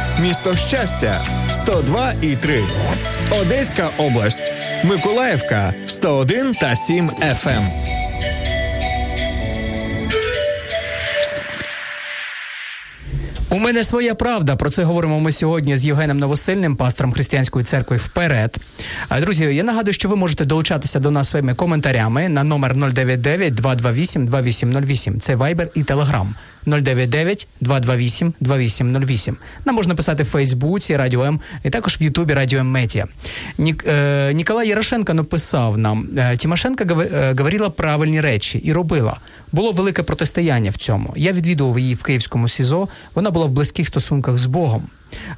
D: Місто Щастя 102 і 3. Одеська область. Миколаївка 101 та 7 FM.
B: У мене своя правда. Про це говоримо ми сьогодні з Євгеном Новосильним, пастором християнської церкви вперед. Друзі, я нагадую, що ви можете долучатися до нас своїми коментарями на номер 099 228 2808. Це Viber і Telegram. 099 228 2808. Нам можна писати в Фейсбуці Радіо М і також в Ютубі Радіо М Медіа. Нік, е, Ніколай Ярошенко написав нам: е, Тимошенко е, говорила правильні речі і робила. Було велике протистояння в цьому. Я відвідував її в Київському СІЗО. Вона була в близьких стосунках з Богом.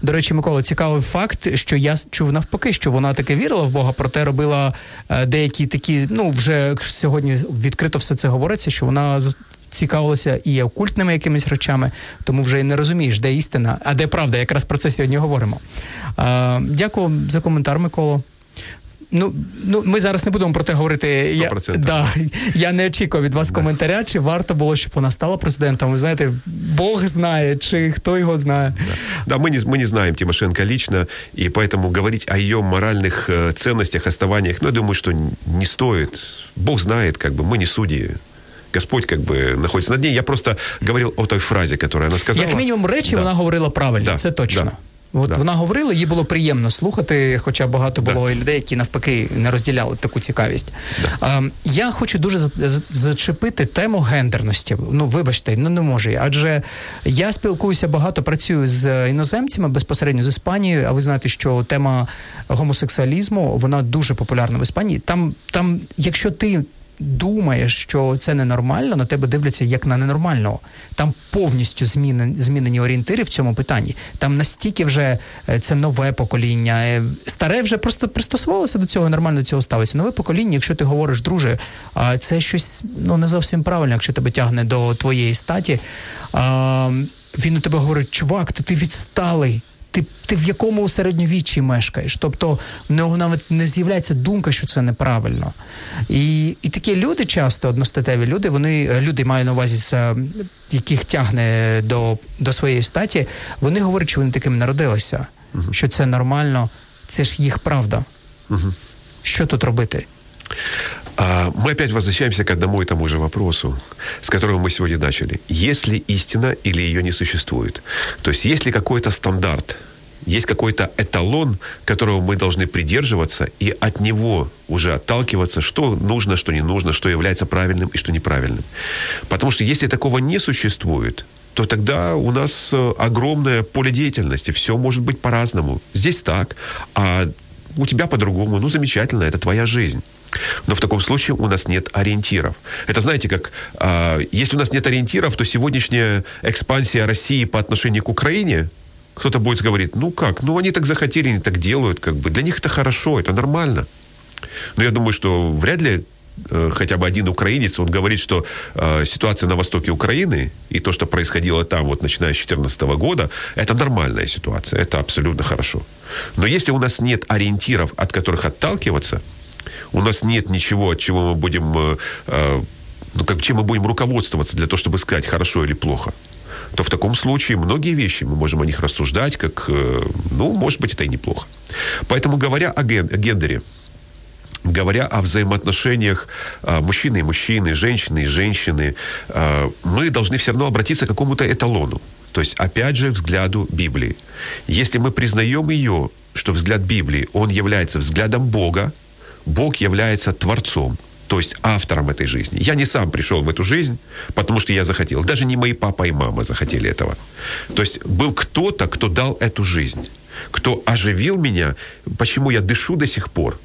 B: До речі, Микола, цікавий факт, що я чув навпаки, що вона таки вірила в Бога, проте робила е, деякі такі, ну вже сьогодні відкрито все це говориться, що вона цікавилася і окультними якимись речами, тому вже і не розумієш, де істина, а де правда. Якраз про це сьогодні говоримо. Е, дякую за коментар, Миколо. Ну, ну, ми зараз не будемо про те говорити. Я,
C: 100%.
B: да, я не очікував від вас коментаря, чи варто було, щоб вона стала президентом. Ви знаєте, Бог знає, чи хто його знає.
C: Да, мы не, мы не знаем Тимошенко лично, и поэтому говорить о ее моральных э, ценностях, основаниях, ну, я думаю, что н- не стоит. Бог знает, как бы, мы не судьи. Господь как бы находится над ней. Я просто говорил о той фразе, которую она сказала.
B: Як мінімум, речі
C: Да.
B: вона говорила правильно,
C: Да,
B: це точно.
C: да,
B: От
C: да.
B: вона говорила, їй було приємно слухати, хоча багато було і людей, які навпаки не розділяли таку цікавість. А, я хочу дуже за- за- зачепити тему гендерності. Ну, вибачте, ну не можу. Адже я спілкуюся багато, працюю з іноземцями безпосередньо з Іспанією. А ви знаєте, що тема гомосексуалізму вона дуже популярна в Іспанії. Там, там, якщо ти думаєш, що це ненормально, на тебе дивляться як на ненормального. Там повністю змінені, змінені орієнтири в цьому питанні. Там настільки вже е, це нове покоління. Е, Старе вже просто пристосувалося до цього, нормально до цього ставиться. Нове покоління, якщо ти говориш, друже, а це щось ну не зовсім правильно, якщо тебе тягне до твоєї статі. Він у тебе говорить, чувак, ти відсталий. Ти, ти в якому середньовіччі мешкаєш. Тобто в нього навіть не з'являється думка, що це неправильно. І і такі люди часто, одностатеві люди, вони люди маю на увазі, е, яких тягне до до своєї статі, вони говорять, що вони таким народилися, uh що це нормально, це ж їх правда. uh Що тут робити?
C: А, мы опять возвращаемся к одному и тому же вопросу, с которого мы сегодня начали. Есть ли истина или ее не существует? То есть есть ли какой-то стандарт, есть какой-то эталон, которого мы должны придерживаться и от него уже отталкиваться, что нужно, что не нужно, что является правильным и что неправильным. Потому что если такого не существует, то тогда у нас э, огромное поле деятельности, все может быть по-разному. Здесь так, а у тебя по-другому. Ну, замечательно, это твоя жизнь. Но в таком случае у нас нет ориентиров. Это знаете, как э, если у нас нет ориентиров, то сегодняшняя экспансия России по отношению к Украине, кто-то будет говорить, ну как, ну они так захотели, они так делают, как бы для них это хорошо, это нормально. Но я думаю, что вряд ли э, хотя бы один украинец, он говорит, что э, ситуация на востоке Украины и то, что происходило там, вот начиная с 2014 года, это нормальная ситуация, это абсолютно хорошо. Но если у нас нет ориентиров, от которых отталкиваться, у нас нет ничего, от чего мы будем, э, э, ну, как, чем мы будем руководствоваться для того, чтобы сказать, хорошо или плохо, то в таком случае многие вещи мы можем о них рассуждать, как, э, ну, может быть, это и неплохо. Поэтому, говоря о, ген, о гендере, говоря о взаимоотношениях мужчины и мужчины, женщины и женщины, мы должны все равно обратиться к какому-то эталону. То есть, опять же, взгляду Библии. Если мы признаем ее, что взгляд Библии, он является взглядом Бога, Бог является Творцом, то есть автором этой жизни. Я не сам пришел в эту жизнь, потому что я захотел. Даже не мои папа и мама захотели этого. То есть был кто-то, кто дал эту жизнь, кто оживил меня, почему я дышу до сих пор.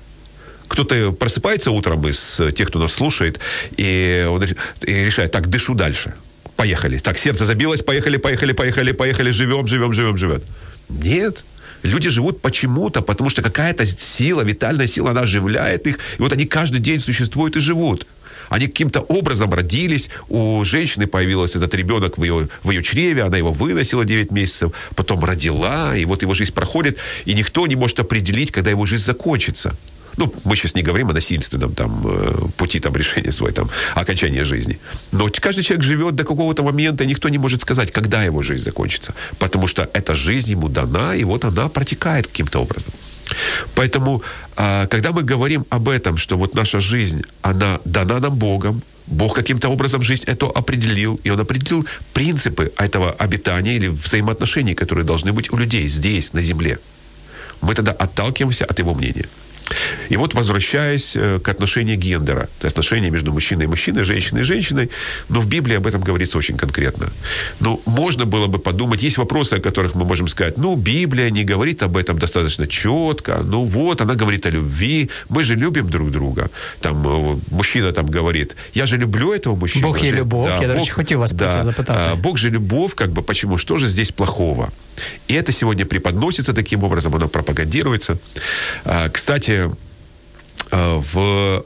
C: Кто-то просыпается утром из тех, кто нас слушает, и он решает, так, дышу дальше. Поехали. Так, сердце забилось, поехали, поехали, поехали, поехали, живем, живем, живем, живем. Нет. Люди живут почему-то, потому что какая-то сила, витальная сила, она оживляет их. И вот они каждый день существуют и живут. Они каким-то образом родились, у женщины появился этот ребенок в ее, в ее чреве, она его выносила 9 месяцев, потом родила, и вот его жизнь проходит, и никто не может определить, когда его жизнь закончится. Ну, мы сейчас не говорим о насильственном там, э, пути там, решения своей, там, окончания жизни. Но каждый человек живет до какого-то момента, и никто не может сказать, когда его жизнь закончится. Потому что эта жизнь ему дана, и вот она протекает каким-то образом. Поэтому, а, когда мы говорим об этом, что вот наша жизнь, она дана нам Богом, Бог каким-то образом жизнь это определил, и Он определил принципы этого обитания или взаимоотношений, которые должны быть у людей здесь, на земле. Мы тогда отталкиваемся от Его мнения. И вот возвращаясь э, к отношению гендера, то есть отношения между мужчиной и мужчиной, женщиной и женщиной, но в Библии об этом говорится очень конкретно. Ну, можно было бы подумать, есть вопросы, о которых мы можем сказать, ну, Библия не говорит об этом достаточно четко, ну вот, она говорит о любви, мы же любим друг друга. Там э, мужчина там говорит, я же люблю этого мужчину.
B: Бог є любов,
C: да,
B: я, до речі, хотів вас
C: да,
B: про це запитати.
C: Бог же любовь, как бы, почему, что же здесь плохого? И это сегодня преподносится таким образом, оно пропагандируется. А, кстати, а, в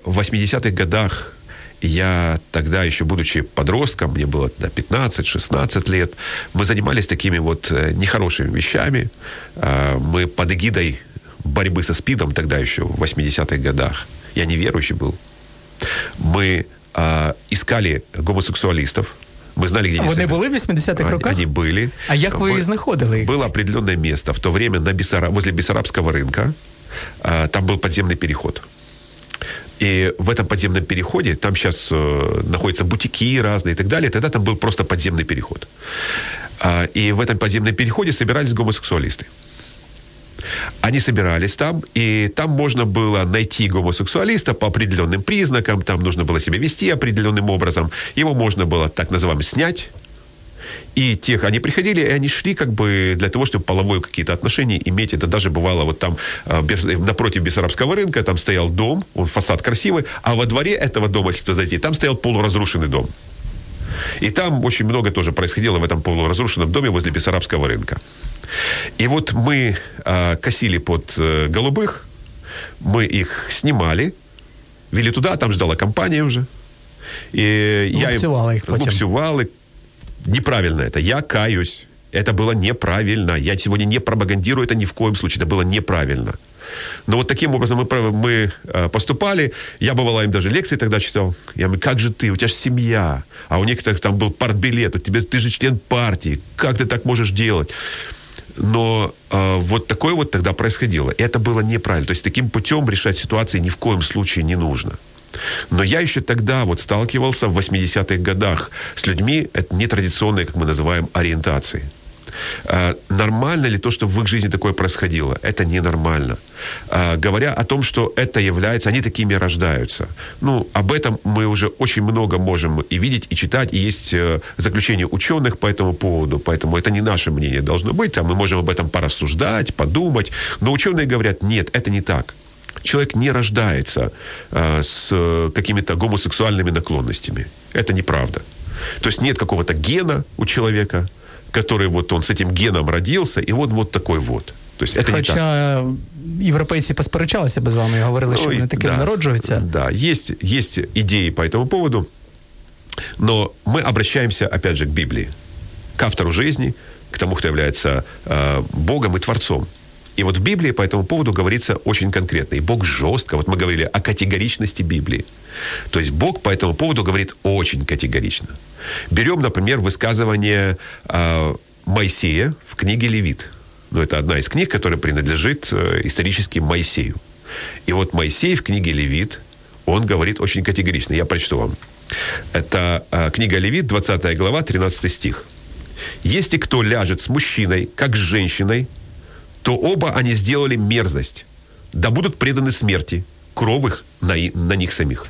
C: 80-х годах я тогда, еще будучи подростком, мне было 15-16 лет, мы занимались такими вот э, нехорошими вещами. А, мы под эгидой борьбы со СПИДом тогда еще в 80-х годах, я неверующий был, мы искали гомосексуалистов, мы знали, где
B: а Вони були в 80-х роках?
C: Они были.
B: А як ви їх знаходили? Їх?
C: Было определенное место в то время на Бессара... возле Бессарабского рынка. А, там был подземный переход. И в этом подземном переходе, там сейчас э, находятся бутики разные и так далее, тогда там был просто подземный переход. А, и в этом подземном переходе собирались гомосексуалисты. Они собирались там, и там можно было найти гомосексуалиста по определенным признакам, там нужно было себя вести определенным образом. Его можно было, так называемо, снять, и тех, они приходили, и они шли как бы для того, чтобы половое какие-то отношения иметь. Это даже бывало вот там э, напротив Бессарабского рынка, там стоял дом, он фасад красивый, а во дворе этого дома, если туда зайти, там стоял полуразрушенный дом. И там очень много тоже происходило в этом полуразрушенном доме возле Бессарабского рынка. И вот мы э, косили под э, голубых, мы их снимали, вели туда, там ждала компания уже.
B: И я им,
C: их потом. Неправильно это, я каюсь. Это было неправильно. Я сегодня не пропагандирую это ни в коем случае. Это было неправильно. Но вот таким образом мы, мы э, поступали. Я, бывало, им даже лекции тогда читал. Я говорю, как же ты? У тебя же семья. А у некоторых там был партбилет. У тебя, ты же член партии. Как ты так можешь делать? Но э, вот такое вот тогда происходило. Это было неправильно. То есть таким путем решать ситуации ни в коем случае не нужно. Но я еще тогда вот сталкивался в 80-х годах с людьми нетрадиционной, как мы называем, ориентации. А, нормально ли то, что в их жизни такое происходило? Это ненормально. А, говоря о том, что это является, они такими рождаются. Ну, об этом мы уже очень много можем и видеть, и читать, и есть э, заключение ученых по этому поводу, поэтому это не наше мнение должно быть, а мы можем об этом порассуждать, подумать, но ученые говорят, нет, это не так Человек не рождается э, с какими-то гомосексуальными наклонностями. Это неправда. То есть нет какого-то гена у человека, который вот он с этим геном родился, и вот вот такой вот. То есть это
B: Хоча
C: не так.
B: європейці посперечалися би з вами і говорили, що вони таким
C: да,
B: народжуються.
C: Да, есть, есть идеи по этому поводу, но мы обращаемся, опять же, к Библии, к автору жизни, к тому, кто является э, Богом и Творцом. И вот в Библии по этому поводу говорится очень конкретно. И Бог жестко, вот мы говорили о категоричности Библии. То есть Бог по этому поводу говорит очень категорично. Берем, например, высказывание э, Моисея в книге Левит. Ну, это одна из книг, которая принадлежит э, исторически Моисею. И вот Моисей в книге Левит, он говорит очень категорично. Я прочту вам. Это э, книга Левит, 20 глава, 13 стих. «Если кто ляжет с мужчиной, как с женщиной, то оба они сделали мерзость, да будут преданы смерти, кров их на, на них самих».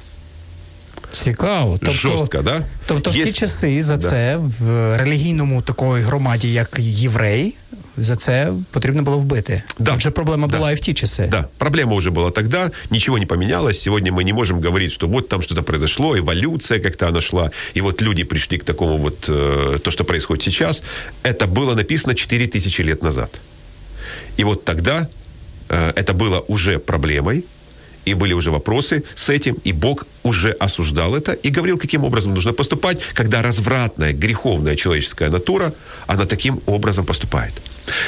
B: Цікаво.
C: Тобто, Жорстко, да?
B: Тобто в ті часи за да. це в релігійному такої громаді, як єврей, за це потрібно було вбити.
C: Да.
B: Отже, проблема
C: да.
B: была и в те часы.
C: Да, проблема уже была тогда, ничего не поменялось. Сегодня мы не можем говорить, что вот там что-то произошло, эволюция как-то она шла, и вот люди пришли к такому вот, э, то, что происходит сейчас. Это было написано 4000 лет назад. И вот тогда э, это было уже проблемой, и были уже вопросы с этим, и Бог уже осуждал это и говорил, каким образом нужно поступать, когда развратная, греховная человеческая натура, она таким образом поступает.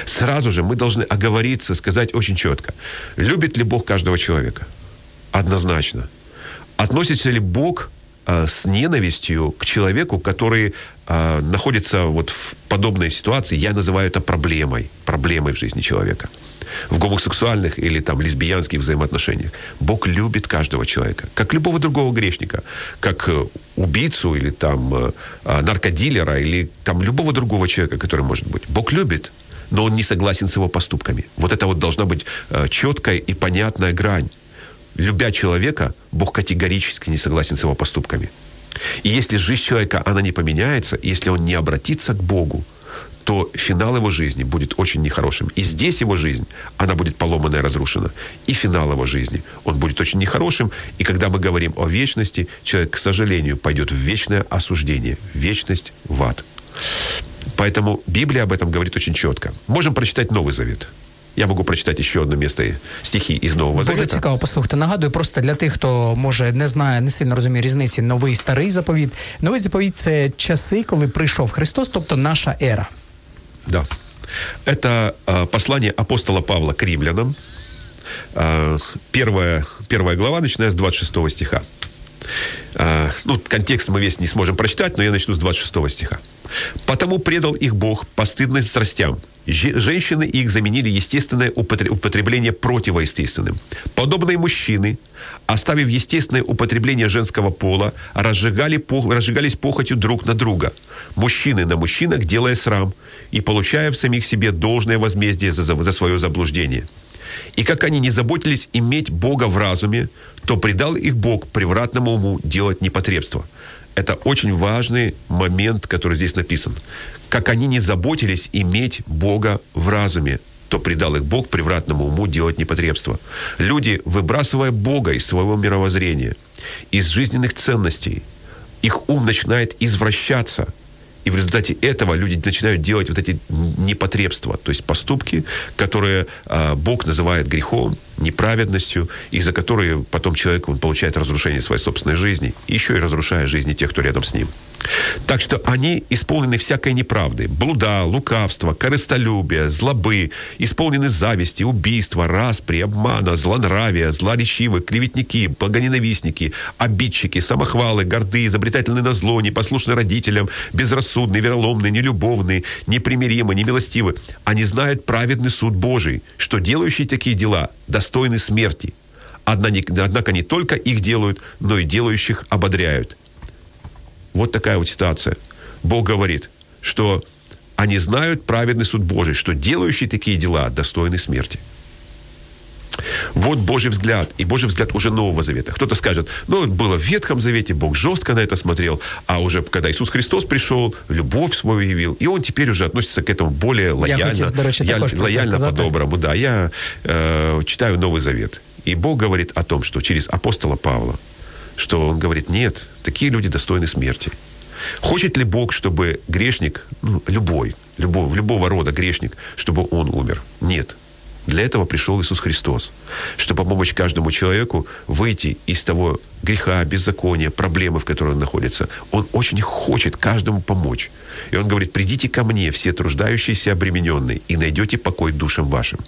C: Сразу же мы должны оговориться, сказать очень четко, любит ли Бог каждого человека? Однозначно. Относится ли Бог э, с ненавистью к человеку, который э, находится вот в подобной ситуации, я называю это проблемой, проблемой в жизни человека в гомосексуальных или там лесбиянских взаимоотношениях. Бог любит каждого человека, как любого другого грешника, как э, убийцу или там э, а, наркодилера или там любого другого человека, который может быть. Бог любит, но он не согласен с его поступками. Вот это вот должна быть э, четкая и понятная грань. Любя человека, Бог категорически не согласен с его поступками. И если жизнь человека, она не поменяется, если он не обратится к Богу, то финал его жизни будет очень нехорошим. И здесь его жизнь, она будет поломана и разрушена. И финал его жизни, он будет очень нехорошим. И когда мы говорим о вечности, человек, к сожалению, пойдет в вечное осуждение, вечность в ад. Поэтому Библия об этом говорит очень четко. Можем прочитать Новый Завет. Я можу прочитати ще одне місце стихи із Нового Завета.
B: Буде цікаво послухати. Нагадую, просто для тих, хто може не знає, не сильно розуміє різниці новий і старий заповіт. Новий заповіт це часи, коли прийшов Христос, тобто наша ера.
C: Да. Это э, послание апостола Павла к римлянам. Э, первая, первая глава, начиная с 26 стиха. Э, ну, контекст мы весь не сможем прочитать, но я начну с 26 стиха. «Потому предал их Бог постыдным страстям. Женщины их заменили естественное употребление противоестественным. Подобные мужчины, оставив естественное употребление женского пола, разжигали, разжигались похотью друг на друга. Мужчины на мужчинах, делая срам, и получая в самих себе должное возмездие за, за свое заблуждение. И как они не заботились иметь Бога в разуме, то предал их Бог превратному уму делать непотребство. Это очень важный момент, который здесь написан. Как они не заботились иметь Бога в разуме, то предал их Бог превратному уму делать непотребство. Люди, выбрасывая Бога из своего мировоззрения, из жизненных ценностей, их ум начинает извращаться – и в результате этого люди начинают делать вот эти непотребства, то есть поступки, которые э, Бог называет грехом, неправедностью, и за которые потом человек он получает разрушение своей собственной жизни, еще и разрушая жизни тех, кто рядом с ним. Так что они исполнены всякой неправды. Блуда, лукавства, корыстолюбия, злобы, исполнены зависти, убийства, распри, обмана, злонравия, злоречивы, клеветники, богоненавистники, обидчики, самохвалы, горды, изобретательны на зло, непослушны родителям, безрассудны, вероломны, нелюбовны, непримиримы, немилостивы. Они знают праведный суд Божий, что делающие такие дела достойны смерти. Однако не только их делают, но и делающих ободряют – вот такая вот ситуация. Бог говорит, что они знают праведный суд Божий, что делающие такие дела достойны смерти. Вот Божий взгляд, и Божий взгляд уже Нового Завета. Кто-то скажет, ну, было в Ветхом Завете, Бог жестко на это смотрел, а уже когда Иисус Христос пришел, любовь свою явил, и Он теперь уже относится к этому более лояльно,
B: я хотів, до речі,
C: я, лояльно по-доброму. Да, я э, читаю Новый Завет, и Бог говорит о том, что через апостола Павла, что он говорит, нет, такие люди достойны смерти. Хочет ли Бог, чтобы грешник, ну, любой, любой, любого рода грешник, чтобы он умер? Нет. Для этого пришел Иисус Христос, чтобы помочь каждому человеку выйти из того греха, беззакония, проблемы, в которой он находится. Он очень хочет каждому помочь. И он говорит, придите ко мне, все труждающиеся обремененные, и найдете покой душам вашим.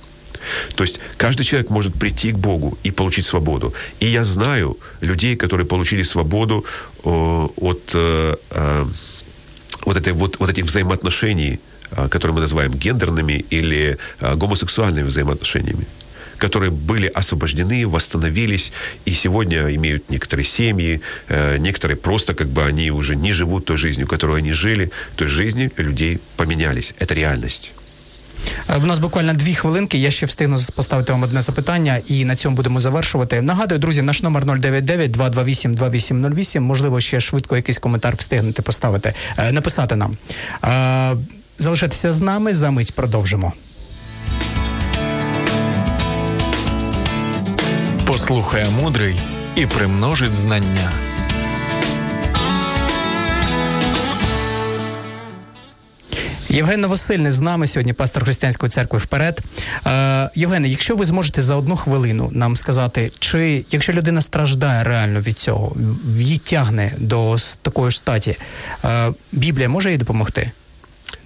C: То есть каждый человек может прийти к Богу и получить свободу. И я знаю людей, которые получили свободу э, от э, э, вот, этой, вот, вот этих взаимоотношений, э, которые мы называем гендерными или э, гомосексуальными взаимоотношениями которые были освобождены, восстановились и сегодня имеют некоторые семьи, э, некоторые просто как бы они уже не живут той жизнью, которую они жили, той жизни людей поменялись. Это реальность.
B: Е, У нас буквально дві хвилинки. Я ще встигну поставити вам одне запитання, і на цьому будемо завершувати. Нагадую, друзі, наш номер 099-228-2808. Можливо, ще швидко якийсь коментар встигнете поставити, е, написати нам. Е, Залишайтеся з нами. За мить продовжимо.
A: Послухає мудрий і примножить знання.
B: Євген Новосильний з нами сьогодні, пастор християнської церкви вперед. Е, Євгене, якщо ви зможете за одну хвилину нам сказати, чи якщо людина страждає реально від цього, її тягне до такої ж статі, е, Біблія може їй допомогти?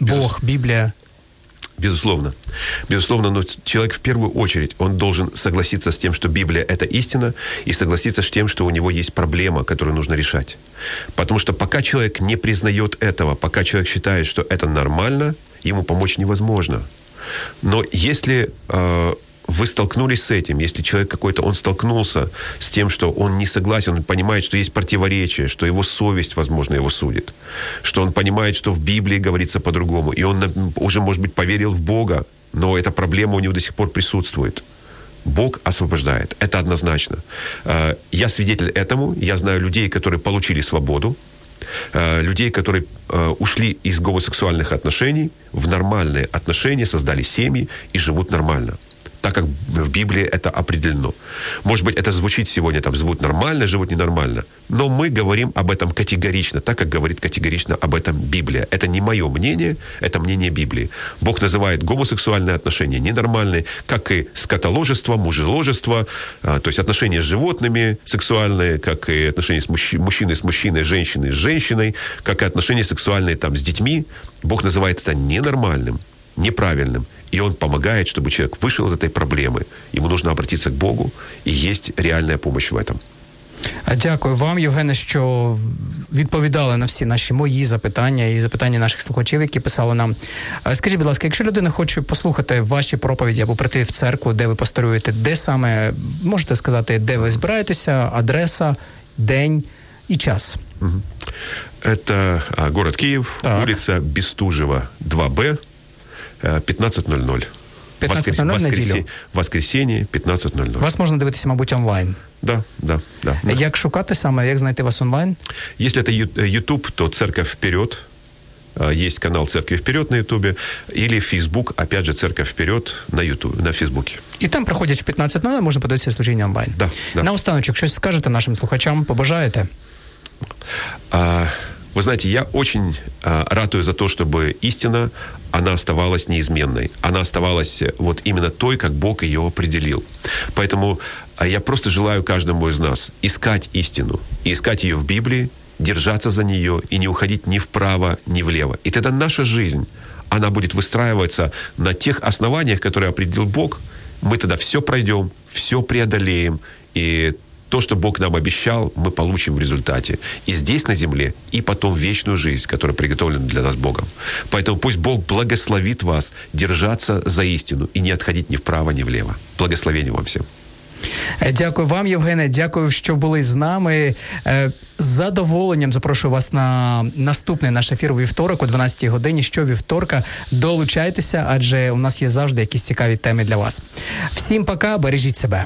B: Бог, Біблія.
C: Безусловно. Безусловно, но человек в первую очередь, он должен согласиться с тем, что Библия – это истина, и согласиться с тем, что у него есть проблема, которую нужно решать. Потому что пока человек не признает этого, пока человек считает, что это нормально, ему помочь невозможно. Но если э, вы столкнулись с этим, если человек какой-то, он столкнулся с тем, что он не согласен, он понимает, что есть противоречие, что его совесть, возможно, его судит, что он понимает, что в Библии говорится по-другому, и он уже, может быть, поверил в Бога, но эта проблема у него до сих пор присутствует. Бог освобождает. Это однозначно. Э, Я свидетель этому. Я знаю людей, которые получили свободу, э, людей, которые э, ушли из гомосексуальных отношений в нормальные отношения, создали семьи и живут нормально так как в Библии это определено. Может быть, это звучит сегодня, там, живут нормально, живут ненормально. Но мы говорим об этом категорично, так как говорит категорично об этом Библия. Это не мое мнение, это мнение Библии. Бог называет гомосексуальные отношения ненормальные, как и скотоложество, мужеложество, а, то есть отношения с животными сексуальные, как и отношения с мужч- мужчиной с мужчиной, женщиной с женщиной, как и отношения сексуальные там, с детьми. Бог называет это ненормальным, неправильным. И он помогает, чтобы человек вышел из этой проблемы. Ему нужно обратиться к Богу, и есть реальная помощь в этом.
B: Е, Дякую вам, Євгене, що відповідали на всі наші мої запитання і запитання наших слухачів, які писали нам. Е, Скажіть, будь ласка, якщо людина хоче послухати ваші проповіді або прийти в церкву, де ви пасторуєте, де саме можете сказати, де ви збираєтеся, адреса, день і час?
C: Это а, город Киев,
B: Так.
C: улица Бестужева, 2Б, э, 15.00.
B: 15:00
C: Воскрес-
B: неділю.
C: воскресе- Воскресенье, 15.00.
B: Вас можна дивитися, мабуть, онлайн.
C: Да, да, да.
B: Як шукати саме, як знайти вас онлайн?
C: Если это Ю- э, YouTube, то «Церковь вперед». А, Есть канал «Церковь вперед» на Ютубе. Или Facebook, опять же, «Церковь вперед» на YouTube, на Фейсбуке.
B: І там приходять в 15.00, можна подивитися служіння онлайн.
C: Да, да.
B: Наостаночок, щось скажете нашим слухачам, побажаєте?
C: А, Вы знаете, я очень а, ратую за то, чтобы истина, она оставалась неизменной. Она оставалась э, вот именно той, как Бог ее определил. Поэтому а, я просто желаю каждому из нас искать истину. Искать ее в Библии, держаться за нее и не уходить ни вправо, ни влево. И тогда наша жизнь, она будет выстраиваться на тех основаниях, которые определил Бог. Мы тогда все пройдем, все преодолеем, и то, что Бог нам обещал, мы получим в результате. И здесь на земле, и потом вечную жизнь, которая приготовлена для нас Богом. Поэтому пусть Бог благословит вас держаться за истину и не отходить ни вправо, ни влево. Благословения вам всем.
B: Е, дякую вам, Євгене. Дякую, що були з нами. Е, з задоволенням запрошую вас на наступний наш ефір у вівторок о 12 годині. Що вівторка долучайтеся, адже у нас є завжди якісь цікаві теми для вас. Всім пока, бережіть себе.